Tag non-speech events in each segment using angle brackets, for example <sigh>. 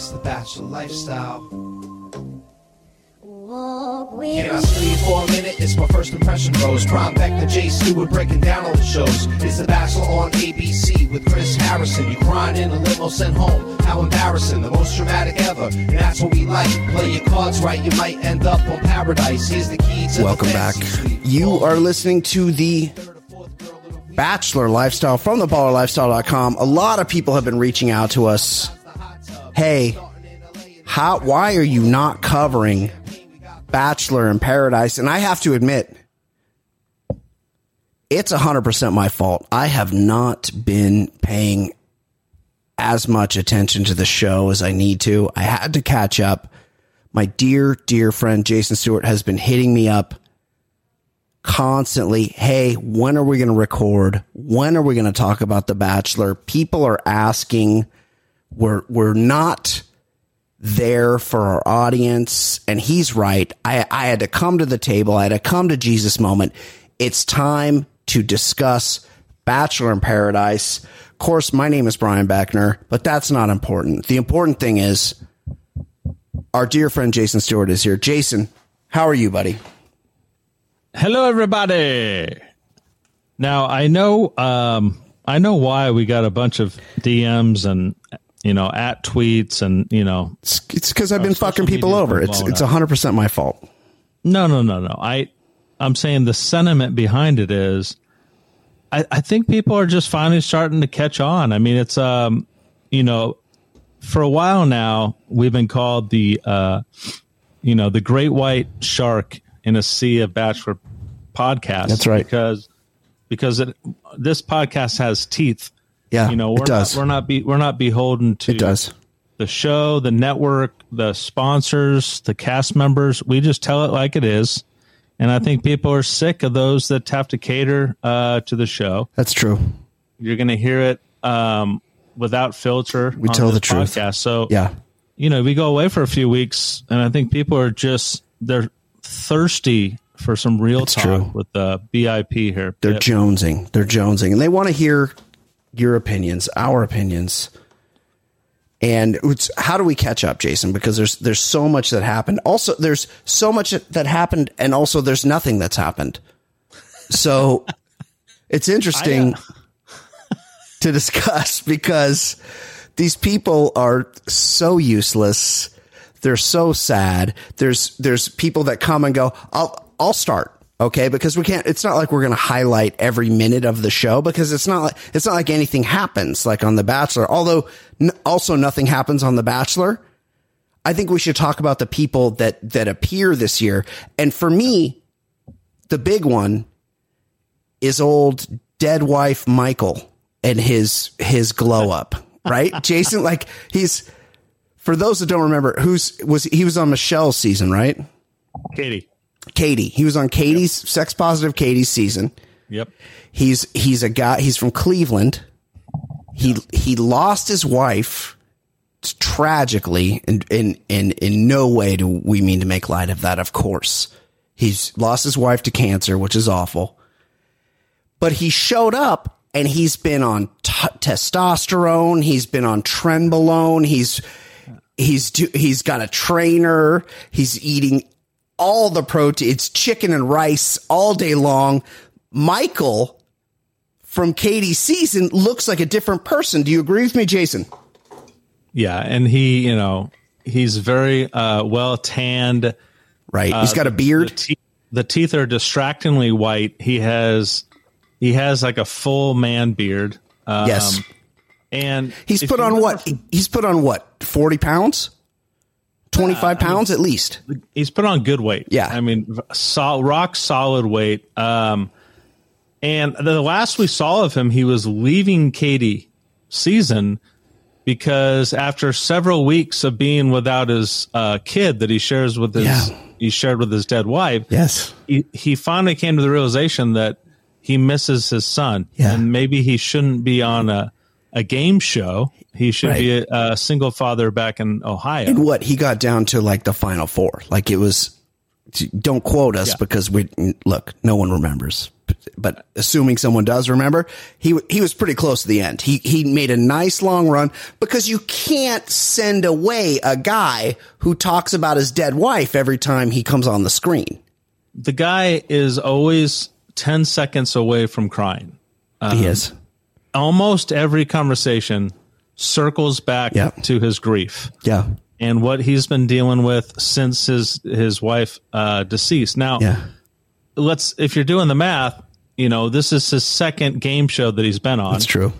It's the bachelor lifestyle. Can I sleep for a minute? It's my first impression, bros. Prime back to Jay Stewart breaking down all the shows. It's The Bachelor on ABC with Chris Harrison. You crying in a limo sent home. How embarrassing, the most dramatic ever. And that's what we like. Play your cards right, you might end up on paradise. Here's the key to Welcome the back. suite. You are listening to the Bachelor Lifestyle from the ballerlifestyle.com. A lot of people have been reaching out to us. Hey, how why are you not covering Bachelor in Paradise? And I have to admit it's 100% my fault. I have not been paying as much attention to the show as I need to. I had to catch up. My dear, dear friend Jason Stewart has been hitting me up constantly. Hey, when are we going to record? When are we going to talk about The Bachelor? People are asking. We're, we're not there for our audience. And he's right. I, I had to come to the table. I had to come to Jesus moment. It's time to discuss Bachelor in Paradise. Of course, my name is Brian Beckner, but that's not important. The important thing is our dear friend Jason Stewart is here. Jason, how are you, buddy? Hello, everybody. Now I know, um, I know why we got a bunch of DMs and you know at tweets and you know. It's because I've been fucking people over. It's it's hundred percent my fault. No, no, no, no. I, I'm saying the sentiment behind it is, I, I think people are just finally starting to catch on. I mean, it's um, you know, for a while now we've been called the uh, you know, the great white shark in a sea of bachelor podcasts. That's right. because because it, this podcast has teeth. Yeah, you know, we're does. not we're not be we're not beholden to It does. the show, the network, the sponsors, the cast members. We just tell it like it is. And I think people are sick of those that have to cater uh, to the show. That's true. You're going to hear it um, without filter. We on tell the truth. Podcast. So, Yeah, you know, we go away for a few weeks, and I think people are just they're thirsty for some real It's talk true. with the BIP here. they're Yep. jonesing. They're jonesing, and they want to hear your opinions, our opinions. And it's, how do we catch up, Jason? Because there's there's so much that happened. Also, there's so much that happened, and also there's nothing that's happened. So <laughs> it's interesting uh, <laughs> to discuss because these people are so useless. They're so sad. There's there's people that come and go. I'll I'll start. Okay, because we can't. It's not like we're going to highlight every minute of the show because it's not like it's not like anything happens like on The Bachelor. Although n- also nothing happens on The Bachelor. I think we should talk about the people that that appear this year. And for me, the big one is old dead wife Michael and his his glow up, right? <laughs> Jason, like he's for those that don't remember, who's was he was on Michelle's season, right? Katie. Katie. He was on Katie's sex positive Katie's season. Yep. He's he's a guy. He's from Cleveland. He he lost his wife tragically, and in in in no way do we mean to make light of that. Of course, he's lost his wife to cancer, which is awful. But he showed up, and he's been on t- testosterone. He's been on trenbolone. He's he's do, he's got a trainer. He's eating all the protein. It's chicken and rice all day long. Michael from Katie's season looks like a different person. Do you agree with me, Jason? Yeah, and he, you know, he's very uh, well tanned. Right. he's got a beard. The, te- the teeth are distractingly white. He has he has like a full man beard. Um, yes. And he's put on what? at- He's put on what? 40 pounds? 25 pounds at least. he's put on good weight. Yeah. I mean, sol- rock solid weight. Um, and the last we saw of him, he was leaving Katie season because after several weeks of being without his uh, kid that he shares with his Yeah. he shared with his dead wife, Yes. he, he finally came to the realization that he misses his son Yeah. and maybe he shouldn't be on a, a game show. He should be a, a single father back in Ohio. And what? He got down to like the final four. Like it was, don't quote us Yeah. because we, look, no one remembers. But assuming someone does remember, he he was pretty close to the end. He he made a nice long run because you can't send away a guy who talks about his dead wife every time he comes on the screen. the guy is always 10 seconds away from crying. he um, is. Almost every conversation circles back Yeah. to his grief Yeah. and what he's been dealing with since his his wife uh, deceased. Now, Yeah. let's if you're doing the math, you know, this is his second game show that he's been on. That's true.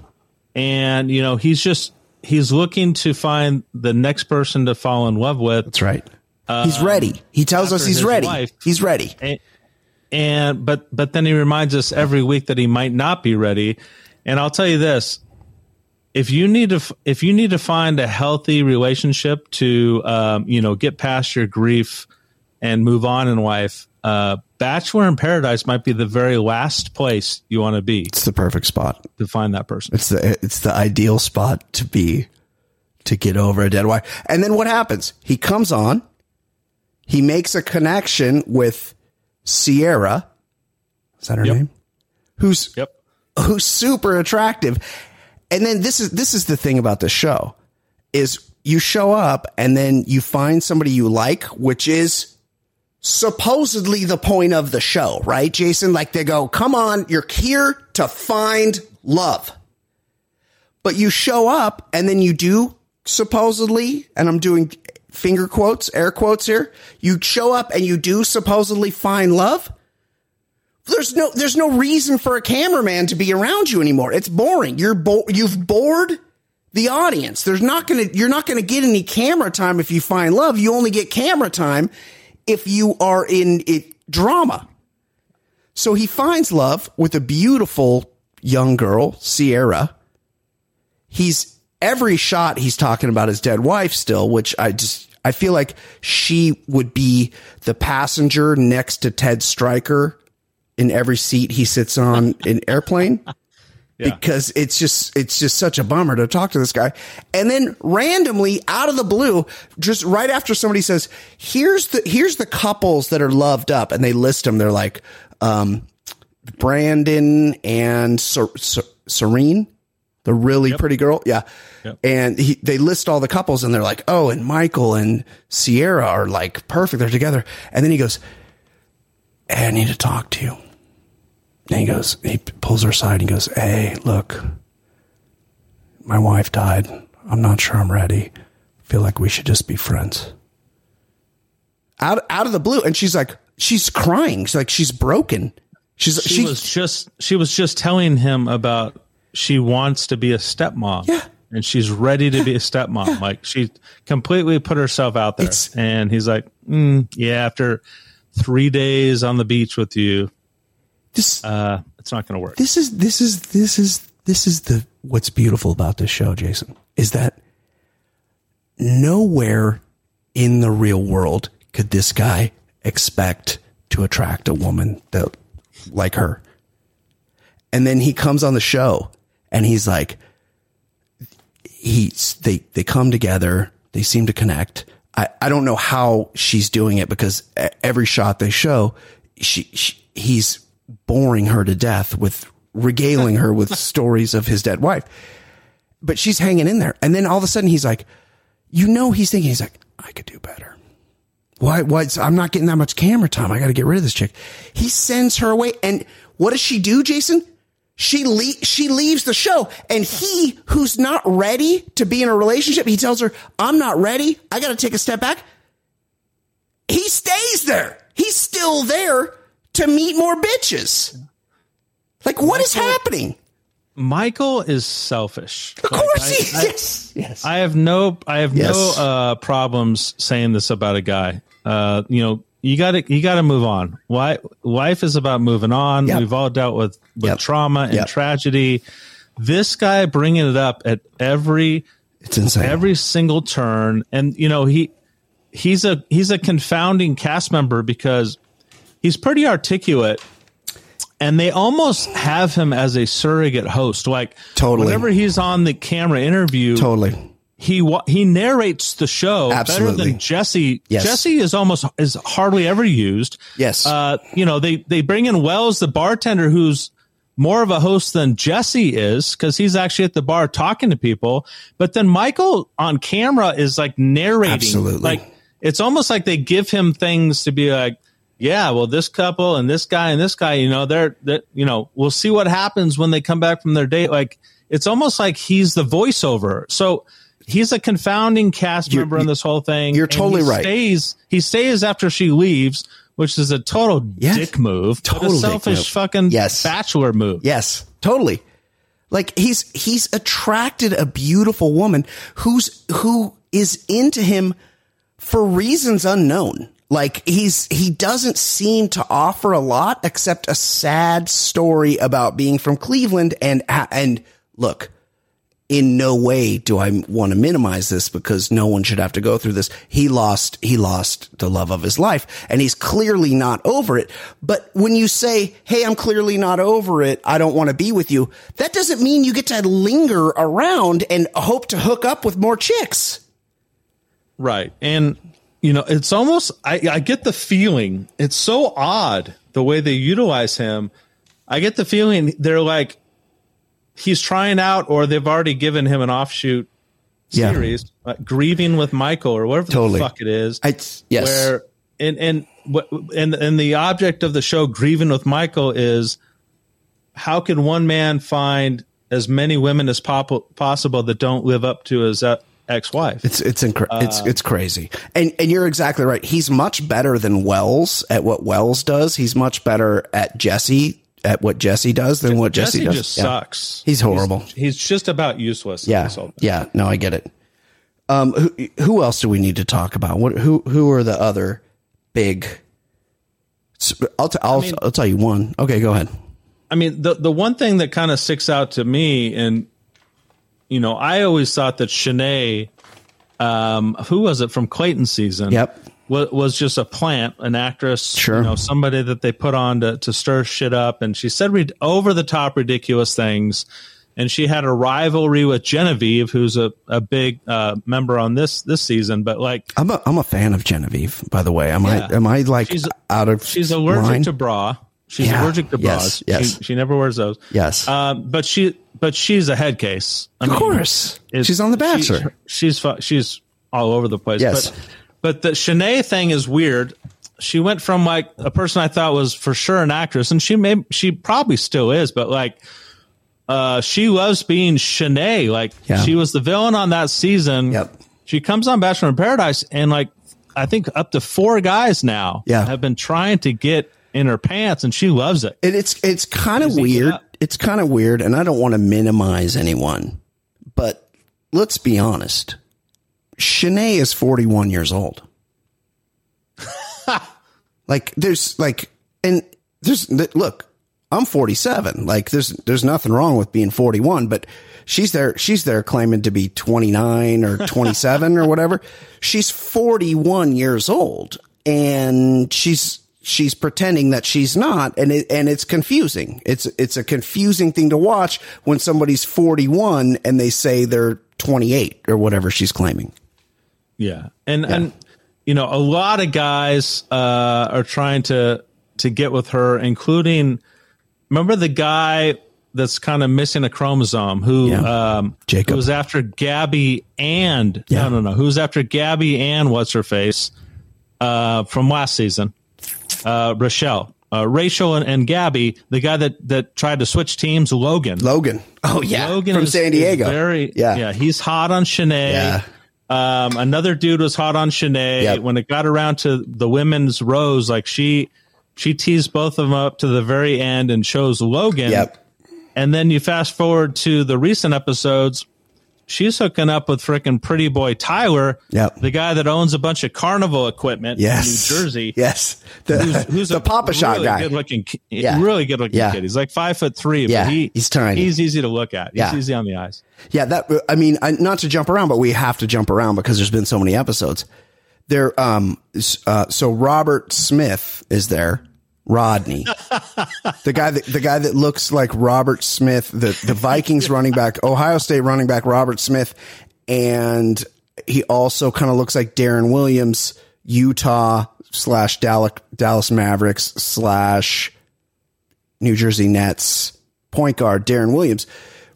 And you know, he's just he's looking to find the next person to fall in love with That's right. he's ready. He tells us he's ready. wife- he's ready. and, and but but then he reminds us every week that he might not be ready and i'll tell you this if you need to if you need to find a healthy relationship to um, you know get past your grief and move on in life uh, bachelor in paradise might be the very last place you want to be It's the perfect spot. to find that person It's the it's the ideal spot to be to get over a dead wife. And then what happens? He comes on. He makes a connection with Sierra. Is that her Yep. name? Who's yep who's super attractive. And then this is this is the thing about the show is you show up and then you find somebody you like, which is supposedly the point of the show, right? Jason, like they go, "Come on, you're here to find love." But you show up and then you do supposedly, and I'm doing finger quotes, air quotes here. You show up and you do supposedly find love there's no there's no reason for a cameraman to be around you anymore. It's boring. You're bo- you've bored the audience. There's not gonna you're not gonna get any camera time if you find love. You only get camera time if you are in it drama. So he finds love with a beautiful young girl, Sierra. He's every shot he's talking about his dead wife still, which I just I feel like she would be the passenger next to Ted Striker in every seat he sits on <laughs> in airplane because it's just it's just such a bummer to talk to this guy. And then randomly out of the blue just right after somebody says here's the here's the couples that are loved up. And they list them. They're like um Brandon and Ser- Ser- Serene the really pretty girl. Yeah. And he, they list all the couples and they're like oh and Michael and Sierra are like perfect. They're together. And then he goes I need to talk to you. And he goes, he pulls her aside. And he goes, Hey, look, my wife died. I'm not sure I'm ready. I Feel like we should just be friends. Out, out of the blue. And she's like, she's crying. She's like, she's broken. She's, she she, was just she was just telling him about she wants to be a stepmom. Yeah. And she's ready to be a stepmom. Like she completely put herself out there. It's- and he's like, mm, yeah, after three days on the beach with you, this, uh, it's not going to work. this is, this is, this is, this is the, what's beautiful about this show, Jason, is that nowhere in the real world could this guy expect to attract a woman that like her. And then he comes on the show and he's like, he's, they, they come together. They seem to connect. I, I don't know how she's doing it because every shot they show, she, she he's boring her to death with regaling her with <laughs> stories of his dead wife. But she's hanging in there. And then all of a sudden he's like, you know, he's thinking, he's like, I could do better. Why? Why? I'm not getting that much camera time. I got to get rid of this chick. He sends her away. And what does she do, Jason? She le- she leaves the show and he, who's not ready to be in a relationship, he tells her, I'm not ready. I got to take a step back. He stays there. He's still there to meet more bitches. Like, what is happening? Michael is selfish. Of course he is. Yes. Yes. I have no I have Yes. no uh problems saying this about a guy. Uh you know, you got to you got to move on. Why life is about moving on. Yep. We've all dealt with with Yep. trauma and Yep. tragedy. This guy bringing it up at every it's insane. every single turn and you know, he he's a he's a confounding cast member because he's pretty articulate and they almost have him as a surrogate host like Totally. whenever he's on the camera interview totally. he he narrates the show better than Jesse. Yes. Jesse is almost is hardly ever used. Yes. Uh, you know they they bring in Wells, the bartender, who's more of a host than Jesse is because he's actually at the bar talking to people. But then Michael on camera is like narrating. Absolutely. Like it's almost like they give him things to be like. Yeah, well, this couple and this guy and this guy, you know, they're, they're, you know, we'll see what happens when they come back from their date. Like, it's almost like he's the voiceover. So he's a confounding cast You're- member in this whole thing. you're totally he right. Stays, he stays after she leaves, which is a total Yes. dick move, Total a selfish fucking Yes. bachelor move. Yes, totally. Like he's he's attracted a beautiful woman who's who is into him for reasons unknown. Like he's he doesn't seem to offer a lot except a sad story about being from Cleveland and and look, in no way do I want to minimize this because no one should have to go through this. He lost, he lost the love of his life and he's clearly not over it. But when you say, Hey, I'm clearly not over it. I don't want to be with you. That doesn't mean you get to linger around and hope to hook up with more chicks. Right. And, you know, it's almost, I, I get the feeling, it's so odd the way they utilize him. I get the feeling they're like, he's trying out or they've already given him an offshoot Yeah. series, like grieving with Michael or whatever Totally. the fuck it is. I, yes. Where, and, and, and, and the object of the show, grieving with Michael, is how can one man find as many women as pop- possible that don't live up to his uh, ex-wife? It's it's incre- it's it's crazy, and and you're exactly right. He's much better than Wells at what Wells does. He's much better at Jesse at what Jesse does than what Jesse, Jesse does. just Yeah. sucks. He's horrible. He's, he's just about useless. Yeah, this whole thing. yeah. No, I get it. Um, who who else do we need to talk about? What who who are the other big? I'll t- I'll, I'll tell you one. Okay, go ahead. I mean, the the one thing that kind of sticks out to me, and you know, I always thought that Shanae, um, who was it from Clayton season? Yep. Was, was just a plant, an actress, Sure. you know, somebody that they put on to, to stir shit up. And she said rid- over the top ridiculous things. And she had a rivalry with Genevieve, who's a, a big uh, member on this this season. But like, I'm a I'm a fan of Genevieve. By the way, am Yeah. I am I like She's- out of she's allergic line? to bra. She's Yeah. allergic to Yes, bras. yes. She, she never wears those. Yes. Um, but she, but she's a head case. I Of mean, course, she's on The she- Bachelor. she's she's all over the place. Yes. But, but the Shanae thing is weird. She went from like a person I thought was for sure an actress, and she may she probably still is, but like uh she loves being Shanae. Like Yeah. she was the villain on that season. Yep. She comes on Bachelor in Paradise and like I think up to four guys now Yeah. have been trying to get in her pants and she loves it. And it's it's kind of weird. It's kind of weird, and I don't want to minimize anyone, but let's be honest. Shanae is 41 years old. <laughs> like there's like and there's look, I'm 47. Like there's there's nothing wrong with being 41, but she's there she's there claiming to be 29 or 27 or whatever. <laughs> She's 41 years old and she's she's pretending that she's not and it, and it's confusing. It's it's a confusing thing to watch when somebody's 41 and they say they're 28 or whatever she's claiming. Yeah. And and you know, a lot of guys uh are trying to to get with her including remember the guy that's kind of missing a chromosome who Yeah. um Jacob. who was after Gabby and Yeah. no no no who's after Gabby and what's her face uh from last season uh Rochelle uh Rachel and, and Gabby the guy that that tried to switch teams Logan Logan. Oh yeah. Logan from is- San Diego. very yeah. yeah he's hot on Shanae Yeah. um, another dude was hot on Shanae. Yep. When it got around to the women's rose, like she she teased both of them up to the very end and chose Logan. Yep. And then you fast forward to the recent episodes. She's hooking up with frickin' pretty boy Tyler, Yep. the guy that owns a bunch of carnival equipment Yes. in New Jersey. <laughs> Yes. The, Who's, who's the a Papa Shot really guy. Good looking, Yeah. really good looking Yeah. kid. He's like five foot three, Yeah, but he, he's tiny. He's easy to look at. He's Yeah. easy on the eyes. Yeah, that I mean, I, not to jump around, but we have to jump around because there's been so many episodes. There, um, uh, so Robert Smith is there. Rodney, <laughs> the guy that the guy that looks like Robert Smith, the the Vikings running back, Ohio State running back Robert Smith, and he also kind of looks like Deron Williams, Utah slash Dallas Dallas Mavericks slash New Jersey Nets point guard Deron Williams.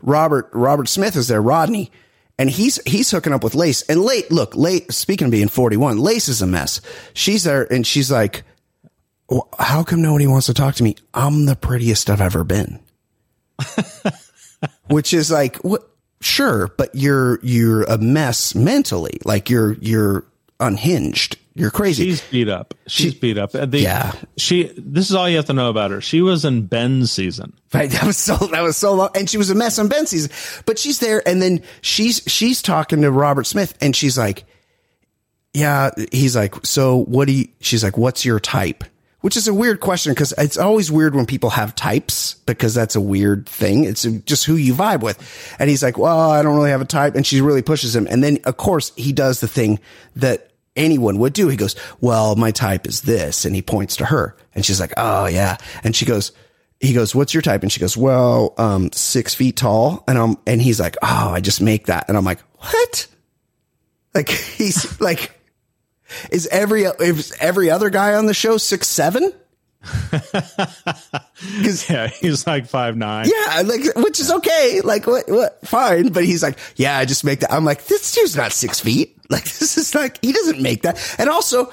Robert Robert Smith is there, Rodney, and he's he's hooking up with Lace. And late, look, late. Speaking of being forty one, Lace is a mess. She's there, and she's like, "Well, "How come nobody wants to talk to me? I'm the prettiest I've ever been." <laughs> Which is like, what? Sure, but you're you're a mess mentally. Like you're you're unhinged. You're crazy. She's beat up. She's She- beat up. The, Yeah. She. This is all you have to know about her. She was in Ben's season. Right. That was so that was so long. And she was a mess on Ben's season. But she's there and then she's she's talking to Robert Smith and she's like, Yeah, he's like, So what do you she's like, What's your type? Which is a weird question because it's always weird when people have types because that's a weird thing. It's just who you vibe with. And he's like, Well, I don't really have a type. And she really pushes him. And then of course he does the thing that anyone would do. He goes, well, my type is this. And he points to her and she's like, oh yeah. And she goes, he goes, what's your type? And she goes, well, um, six feet tall. And I'm, and he's like, oh, I just make that. And I'm like, what? Like <laughs> he's like, is every, is every other guy on the show six, seven? <laughs> Yeah, he's like five nine. Yeah, like which is okay. Like what? What? Fine. But he's like, yeah, I just make that. I'm like, this dude's not six feet. <laughs> Like this is like he doesn't make that. And also,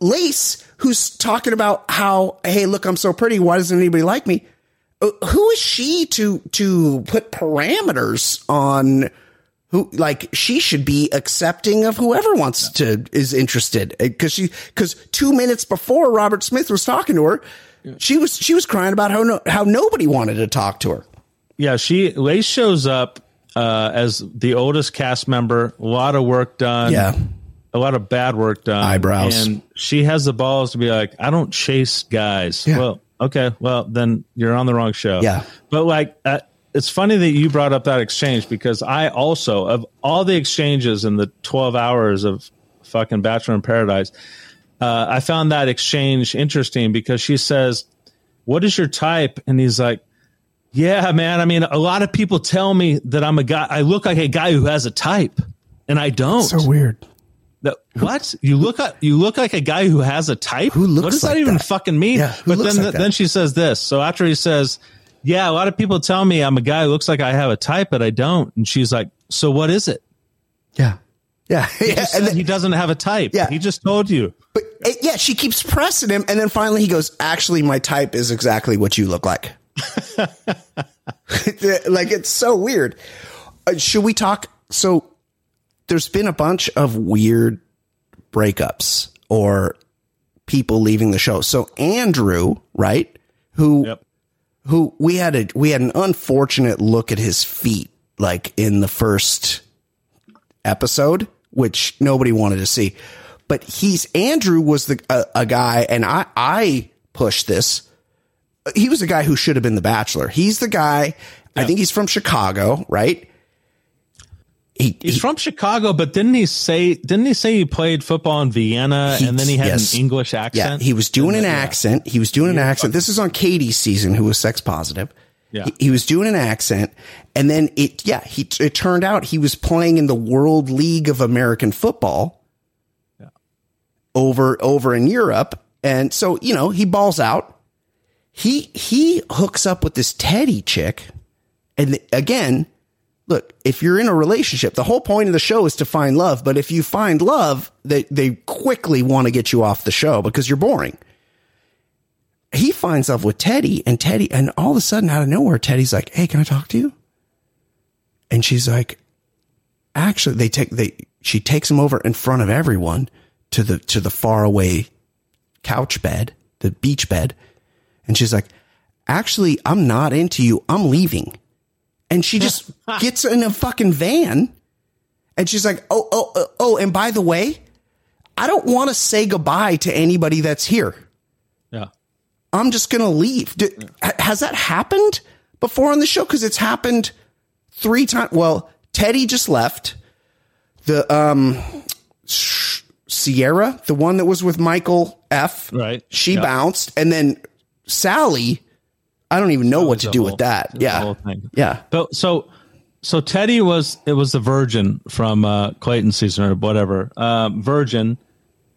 Lace, who's talking about how, hey, look, I'm so pretty. Why doesn't anybody like me? Uh, Who is she to to put parameters on? Who like she should be accepting of whoever wants to is interested because she because two minutes before Robert Smith was talking to her, she was she was crying about how no, how nobody wanted to talk to her. Yeah, she Lace shows up uh, as the oldest cast member. A lot of work done. Yeah. a lot of bad work done. Eyebrows. and she has the balls to be like, I don't chase guys. Yeah. Well, okay, well then you're on the wrong show. Yeah. but like. Uh, it's funny that you brought up that exchange because I also, of all the exchanges in the 12 hours of fucking Bachelor in Paradise, uh, I found that exchange interesting because she says, What is your type? And he's like, Yeah, man. I mean, a lot of people tell me that I'm a guy, I look like a guy who has a type, and I don't. So weird. That- what you look at? You look like a guy who has a type. Who looks What does like that even that? fucking mean? Yeah, but then, like then she says this. So after he says, "Yeah, a lot of people tell me I'm a guy who looks like I have a type, but I don't," and she's like, "So what is it?" Yeah. Yeah. He yeah. <laughs> And then, he doesn't have a type. Yeah. he just told you. but uh, yeah, she keeps pressing him. And then finally he goes, actually, my type is exactly what you look like. <laughs> <laughs> like it's so weird. Uh, should we talk? So there's been a bunch of weird breakups or people leaving the show. So Andrew, right? Who, Yep. Who we had a, we had an unfortunate look at his feet, like in the first episode, which nobody wanted to see. But he's Andrew was the a, a guy, and I I pushed this. He was a guy who should have been the Bachelor. He's the guy. I think he's from Chicago, right? He, He's he- from Chicago, but didn't he say didn't he say he played football in Vienna and then he had yes. an English yeah, accent? he was doing an yeah. accent. He was doing an accent. This is on Katie's season, who was sex positive. Yeah. He, he was doing an accent, and then it, yeah, he it turned out he was playing in the World League of American Football Yeah. over over in Europe, and so you know he balls out. He he hooks up with this Teddi chick, and again, look, if you're in a relationship, the whole point of the show is to find love. But if you find love, they, they quickly want to get you off the show because you're boring. He finds love with Teddi and Teddi, and all of a sudden out of nowhere, Teddi's like, Hey, can I talk to you? And she's like, actually, they take, they, she takes him over in front of everyone to the, to the far away couch bed, the beach bed. And she's like, actually, I'm not into you. I'm leaving and she just <laughs> gets in a fucking van and she's like oh oh oh, oh and by the way i don't want to say goodbye to anybody that's here Yeah. i'm just gonna leave D- ha- has that happened before on the show because it's happened three times well teddi just left the um sierra the one that was with michael f Right. she Yeah. bounced and then salley i don't even know what to do whole- with that it was a yeah yeah So so so Teddi was it was the Virgin from uh, Clayton season or whatever um, Virgin,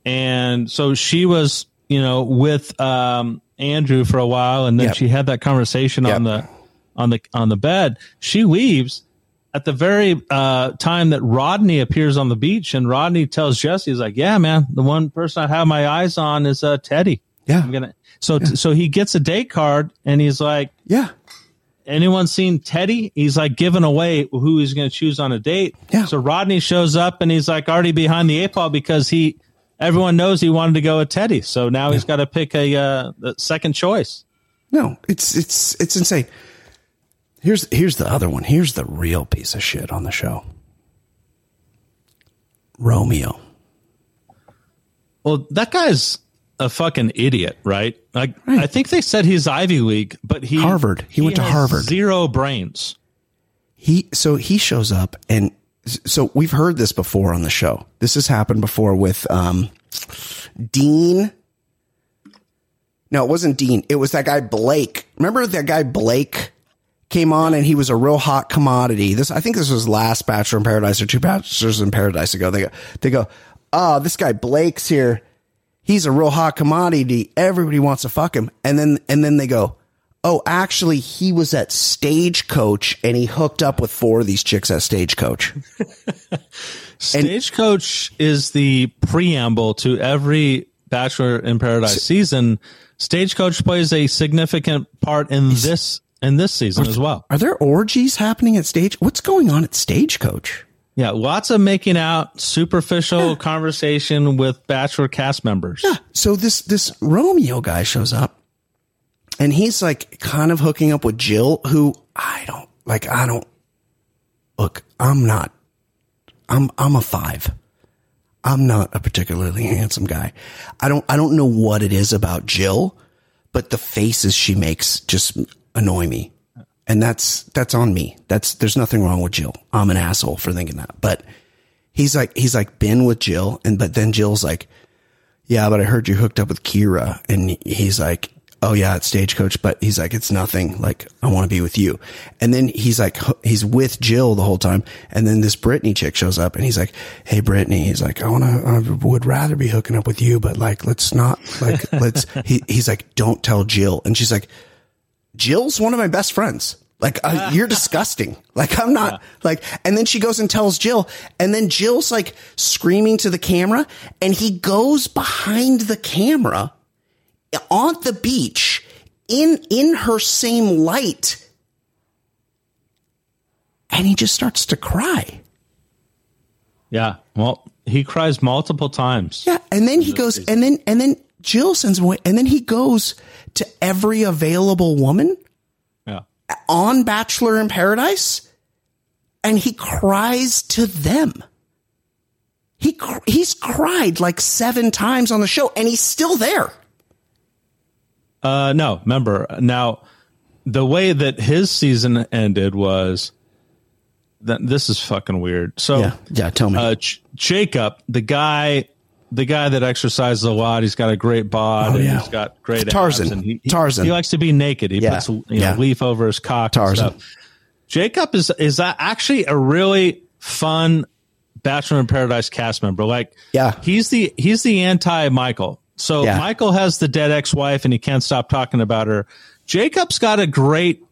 and so she was you know with um, Andrew for a while, and then Yep. she had that conversation on the on the on the bed. She leaves at the very uh, time that Rodney appears on the beach, and Rodney tells Jesse, "He's like, yeah, man, the one person I have my eyes on is uh, Teddy. Yeah. I'm gonna." So so he gets a date card, and he's like yeah anyone seen Teddi? He's like giving away who he's going to choose on a date. Yeah. So Rodney shows up and he's like already behind the eight ball because he, everyone knows he wanted to go with Teddi. So now he's got to pick a, uh, second choice. No, it's it's it's insane. Here's here's the other one. Here's the real piece of shit on the show. Romeo. Well, that guy's a fucking idiot, right? Like, I think they said he's Ivy League, but he Harvard. He went to Harvard. Zero brains. He so he shows up and so we've heard this before on the show. This has happened before with um Dean. No, it wasn't Dean. It was that guy Blake. Remember that guy Blake came on and he was a real hot commodity. This I think this was last Bachelor in Paradise or two Bachelors in Paradise ago. They go they go, "Oh, this guy Blake's here. He's a real hot commodity. Everybody wants to fuck him." And then and then they go, "Oh, actually he was at Stagecoach and he hooked up with four of these chicks at Stagecoach." <laughs> Stagecoach is the preamble to every Bachelor in Paradise season. Stagecoach plays a significant part in this in this season as well. Are there orgies happening at Stage? What's going on at Stagecoach? Yeah, lots of making out, superficial conversation with Bachelor cast members. Yeah. so this this Romeo guy shows up and he's like kind of hooking up with Jill who I don't like I don't look I'm not I'm I'm a 5 I'm not a particularly handsome guy I don't I don't know what it is about Jill but the faces she makes just annoy me and that's that's on me that's there's nothing wrong with Jill I'm an asshole for thinking that but he's like he's like been with Jill and but then Jill's like yeah, but I heard you hooked up with Kira. And he's like, oh yeah, it's stagecoach, but he's like, it's nothing. Like, I want to be with you. And then he's like, he's with Jill the whole time. And then this Brittany chick shows up and he's like, Hey, Brittany, he's like, I want to, I would rather be hooking up with you, but like, let's not like, <laughs> let's, he, he's like, don't tell Jill. And she's like, Jill's one of my best friends. Like, uh, <laughs> you're disgusting. Like, I'm not like, and then she goes and tells Jill, and then Jill's like screaming to the camera, and he goes behind the camera on the beach in, in her same light. And he just starts to cry. Yeah. Well, he cries multiple times. Yeah. And then he goes, and then, and then Jill sends him away, and then he goes to every available woman Yeah. on Bachelor in Paradise and he cries to them. He cr- he's cried like 7 times on the show and he's still there. Uh, no, remember now, the way that his season ended was th- this is fucking weird. So Yeah, yeah. Tell me. uh, Ch- Jacob, the guy, the guy that exercises a lot, he's got a great bod. Oh, and yeah. He's got great Tarzan. abs, and he, he- Tarzan. He likes to be naked. He Yeah. puts you know, Yeah. leaf over his cock. Tarzan. And stuff. Jacob is is that actually a really fun Bachelor in Paradise cast member. Like, Yeah. he's the he's the anti Michael. So Yeah. Michael has the dead ex wife, and he can't stop talking about her. Jacob's got a great.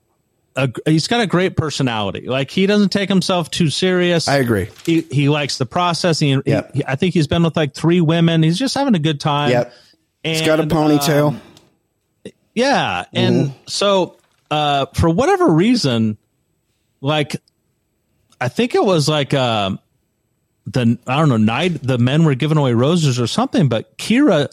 A, he's got a great personality. Like he doesn't take himself too serious. I agree. He he likes the process. He, Yep. he- I think he's been with like three women. He's just having a good time. Yep. He's got a ponytail. um, yeah, and Mm-hmm. so uh, for whatever reason, like I think it was like um the I don't know night the men were giving away roses or something, but Kira.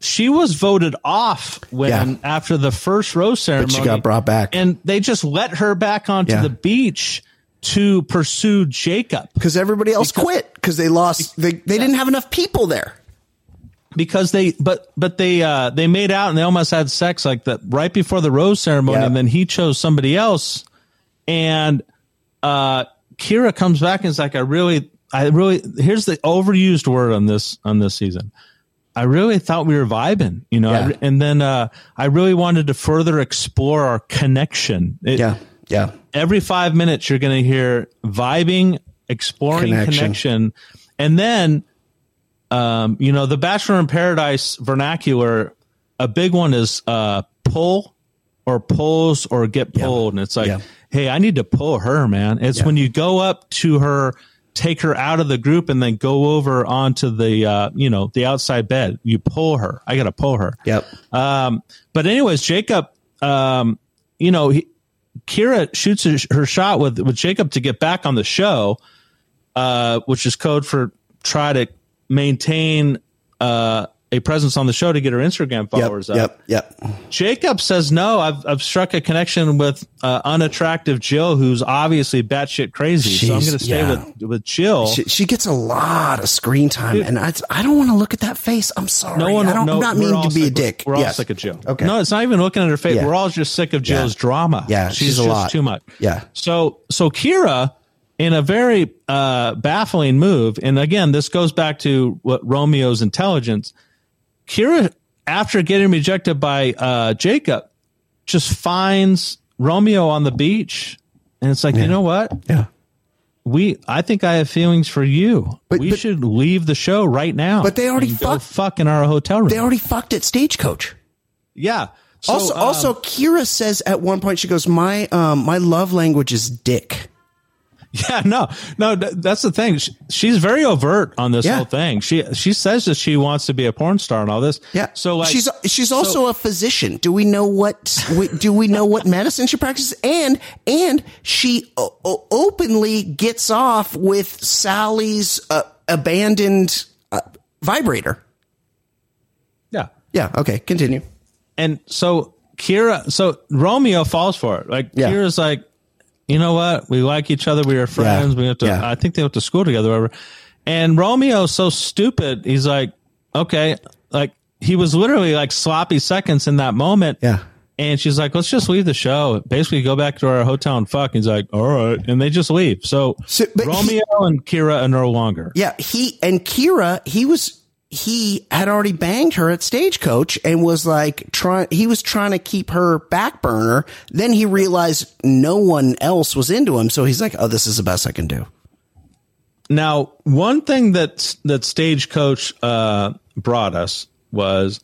She was voted off when Yeah. after the first rose ceremony. but she got brought back. and they just let her back onto Yeah. the beach to pursue Jacob because everybody else quit because they lost. They they didn't have enough people there. because they but but they uh they made out and they almost had sex like that right before the rose ceremony Yeah. and then he chose somebody else and uh Kira comes back and is like I really I really here's the overused word on this on this season. I really thought we were vibing, you know, Yeah. I- and then uh I really wanted to further explore our connection. It- Yeah, yeah. every five minutes you're going to hear vibing exploring Connection. connection, and then um, you know the bachelor in paradise vernacular a big one is uh, pull or pulls or get pulled and it's like Yeah. hey i need to pull her man it's when you go up to her take her out of the group and then go over onto the uh, you know the outside bed. You pull her. I gotta pull her. Yep. um, but anyways, Jacob, um, you know, he, Kira shoots her, her shot with with Jacob to get back on the show, uh, which is code for try to maintain uh, a presence on the show to get her Instagram Yep. followers up. Yep. Yep. Jacob says no. I've I've struck a connection with uh, unattractive Jill, who's obviously batshit crazy. so I'm going to stay yeah. with with Jill. She, she gets a lot of screen time, and I, I don't want to look at that face. I'm sorry. No one, I don't, no, I'm not mean to be a dick. We're all Yes. sick of Jill. Okay. No, it's not even looking at her face. Yeah. We're all just sick of Jill's Yeah. drama. Yeah, she's, she's a just lot. too much. Yeah. So, so Kira, in a very uh, baffling move, and again, this goes back to what Romeo's intelligence. Kira, after getting rejected by uh, Jacob, just finds Romeo on the beach, and it's like, you know what? Yeah. we I think I have feelings for you. But- we but- should leave the show right now. But they already fucked- fuck in our hotel room. They already fucked at Stagecoach. yeah. So, also, um, also, Kira says at one point she goes, "My um, my love language is dick." <laughs> yeah, no, no, that's the thing. She's very overt on this Yeah. whole thing. She she says that she wants to be a porn star and all this. Yeah. So like she's she's also a physician. Do we know what do we know what medicine she practices? And and she o- openly gets off with Salley's uh, abandoned uh, vibrator. yeah. Yeah. Okay. Continue. And so Kira, so Romeo falls for it. Like Yeah. Kira's like, you know what? We like each other. We are friends. Yeah. We have to. Yeah. I think they went to school together. Whatever. And Romeo's so stupid. He's like, okay, like he was literally like sloppy seconds in that moment. Yeah. And she's like, let's just leave the show. Basically, go back to our hotel and fuck. He's like, all right. And they just leave. So, So, but he- Romeo and Kira are no longer. Yeah, he and Kira, he was he had already banged her at Stagecoach and was like trying he was trying to keep her back burner. Then he realized no one else was into him, so he's like, "Oh, this is the best I can do." Now, one thing that that Stagecoach uh, brought us was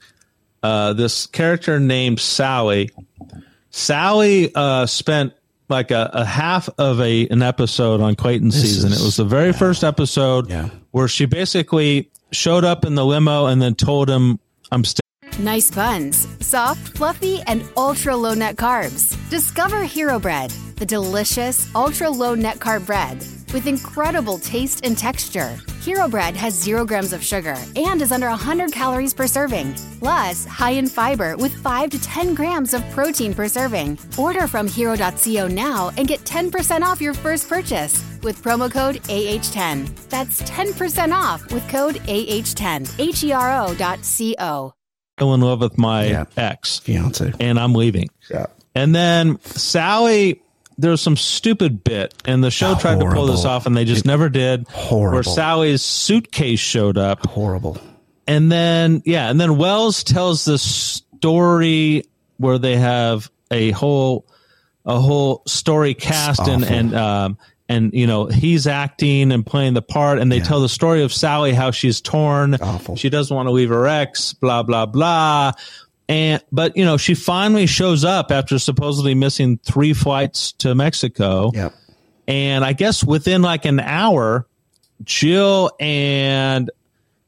uh, this character named Salley. Salley uh, spent like a, a half of a an episode on Clayton season. is- it was the very first episode Yeah. where she basically showed up in the limo and then told him, "I'm staying." Nice buns, soft, fluffy, and ultra low net carbs. Discover Hero Bread, the delicious ultra low net carb bread with incredible taste and texture. Hero Bread has zero grams of sugar and is under 100 calories per serving. Plus, high in fiber with 5 to 10 grams of protein per serving. Order from hero.co now and get 10% off your first purchase with promo code AH10. That's 10% off with code AH10. H E R O dot C O. in love with my Yeah. ex Fiance. and I'm leaving. Yeah. And then Salley there was some stupid bit, and the show tried to pull this off, and they just never did. Horrible. Where Salley's suitcase showed up, Horrible. and then yeah, and then Wells tells this story where they have a whole a whole story cast and and um and you know he's acting and playing the part and they tell the story of Sally how she's torn Awful. she doesn't want to leave her ex blah blah blah and but you know she finally shows up after supposedly missing three flights to Mexico Yep. and I guess within like an hour, Jill and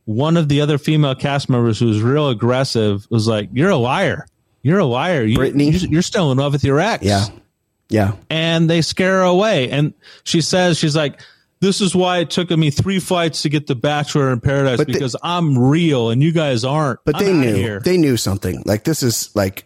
one of the other female cast members who was real aggressive was like, "You're a liar. You're a liar. You, Brittany? you- you're still in love with your ex." Yeah. Yeah. and they scare her away. And she says, "She's like." This is why it took me three flights to get the Bachelor in Paradise But they- because I'm real and you guys aren't. But I'm they knew here. they knew something. Like this is like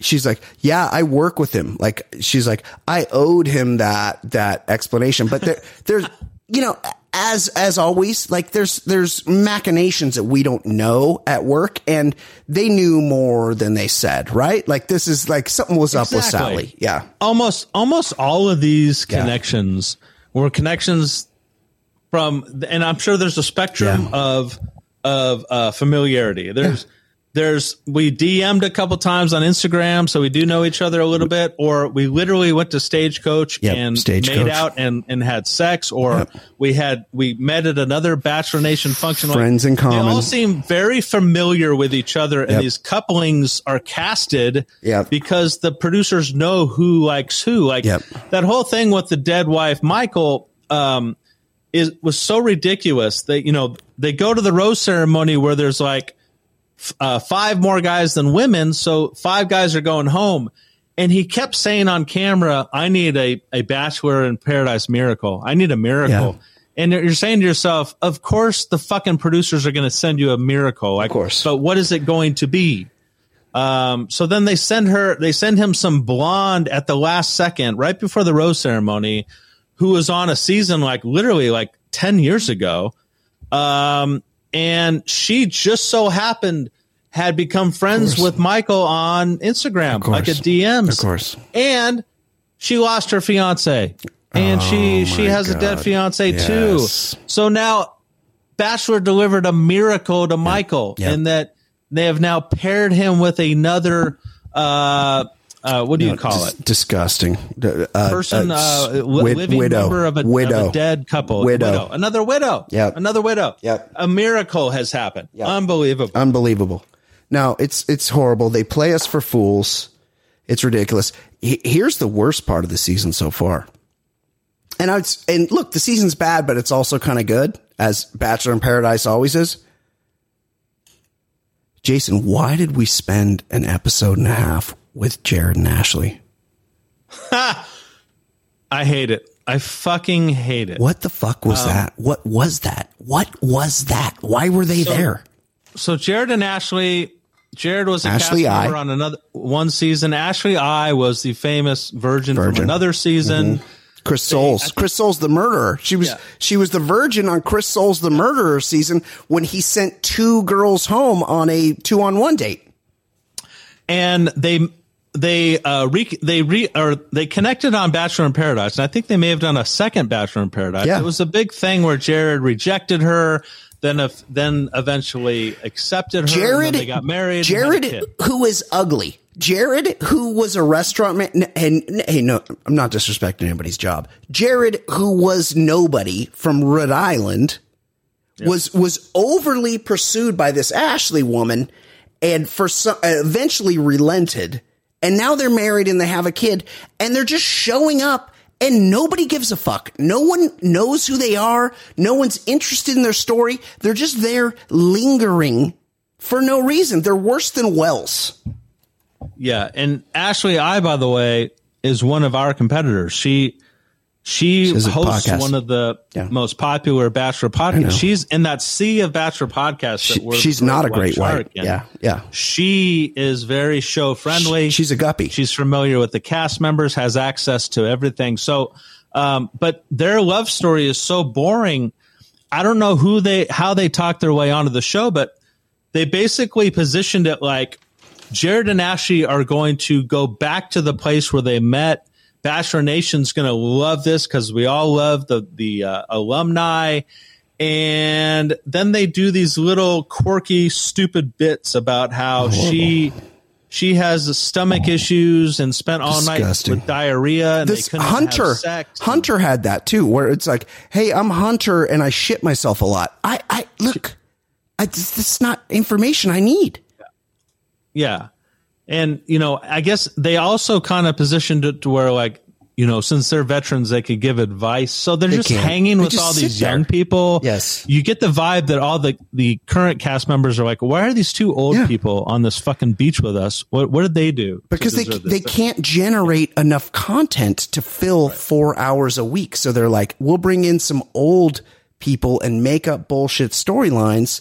she's like, yeah, I work with him. Like she's like, I owed him that that explanation. But there, <laughs> there's you know, as as always, like there's there's machinations that we don't know at work, and they knew more than they said, right? Like this is like something was up with Salley. Yeah. almost almost all of these connections were connections from and i'm sure there's a spectrum Yeah. of of uh, familiarity there's there's we dm'd a couple times on instagram so we do know each other a little bit or we literally went to stagecoach Yep, and Stagecoach. made out and and had sex or Yep. we had we met at another bachelor nation function Friends in common. they all seem very familiar with each other and Yep. these couplings are casted because the producers know who likes who. Like that whole thing with the dead wife, Michael, um, is was so ridiculous. that you know, they go to the rose ceremony where there's like uh, five more guys than women, so five guys are going home. And he kept saying on camera, "I need a a Bachelor in Paradise miracle. I need a miracle." And you're saying to yourself, "Of course, the fucking producers are going to send you a miracle. Like, course. But what is it going to be?" Um, so then they send her, they send him some blonde at the last second, right before the rose ceremony, who was on a season like literally like 10 years ago. Um, and she just so happened had become friends with Michael on Instagram, like a. DMs. Of course. And she lost her fiance. And she she has a dead fiance Yes. too. So now Bachelor delivered a miracle to Michael Yeah. in that they have now paired him with another uh uh what do you call it? Disgusting. Uh, Person uh, uh, wid- living widow. member of a, widow. of a dead couple. Widow. Another widow. Yep. Another widow. Yep. A miracle has happened. Unbelievable. Unbelievable. No, it's it's horrible. They play us for fools. It's ridiculous. He- Here's the worst part of the season so far. And I would, and look, the season's bad, but it's also kind of good, as Bachelor in Paradise always is. Jason, why did we spend an episode and a half with Jared and Ashley? <laughs> I hate it. I fucking hate it. What the fuck was um, that? What was that? What was that? Why were they there? So Jared and Ashley, Jared was a Ashley cast I. member on another one season. Ashley I was the famous virgin, Virgin. from another season. Mm-hmm. Chris Soules. Chris Soules, the murderer. She was Yeah. she was the virgin on Chris Soules, the murderer season when he sent two girls home on a two on one date. and they they uh re, they re or they connected on Bachelor in Paradise, and I think they may have done a second Bachelor in Paradise. Yeah. It was a big thing where Jared rejected her, then if then eventually accepted her. and Jared, then they got married. and had a Jared, who is ugly. Jared, who was a restaurant man, and, and hey, no, I'm not disrespecting anybody's job. Jared, who was nobody from Rhode Island, was was overly pursued by this Ashley woman, and for some, eventually relented. And now they're married and they have a kid, and they're just showing up. And nobody gives a fuck. No one knows who they are. No one's interested in their story. They're just there lingering for no reason. They're worse than Wells. Yeah, and Ashley I, by the way, is one of our competitors. She she hosts podcast. one of the Yeah. most popular Bachelor podcasts. She's in that sea of Bachelor podcasts. She- we're, she's not a great in. Yeah, yeah. She is very show friendly. She's a guppy. She's familiar with the cast members, has access to everything. So, um, but their love story is so boring. I don't know who they, how they talked their way onto the show, but they basically positioned it like Jared and Ashley are going to go back to the place where they met Bachelor Nation's going to love this because we all love the the uh, alumni. And then they do these little quirky, stupid bits about how she she has stomach issues and spent all Disgusting. night with diarrhea. And this they Hunter sex. Hunter had that too, where it's like, "Hey, I'm Hunter and I shit myself a lot." I, I look, I, this, this is not information I need. Yeah. And, you know, I guess they also kind of positioned it to where, like, you know, since they're veterans, they could give advice. So they're They just can. hanging They with just all these there. young people. Yes. You get the vibe that all the, the current cast members are like, why are these two old Yeah. people on this fucking beach with us? What, what did they do? because they this? they can't generate enough content to fill four hours a week. So they're like, we'll bring in some old people and make up bullshit storylines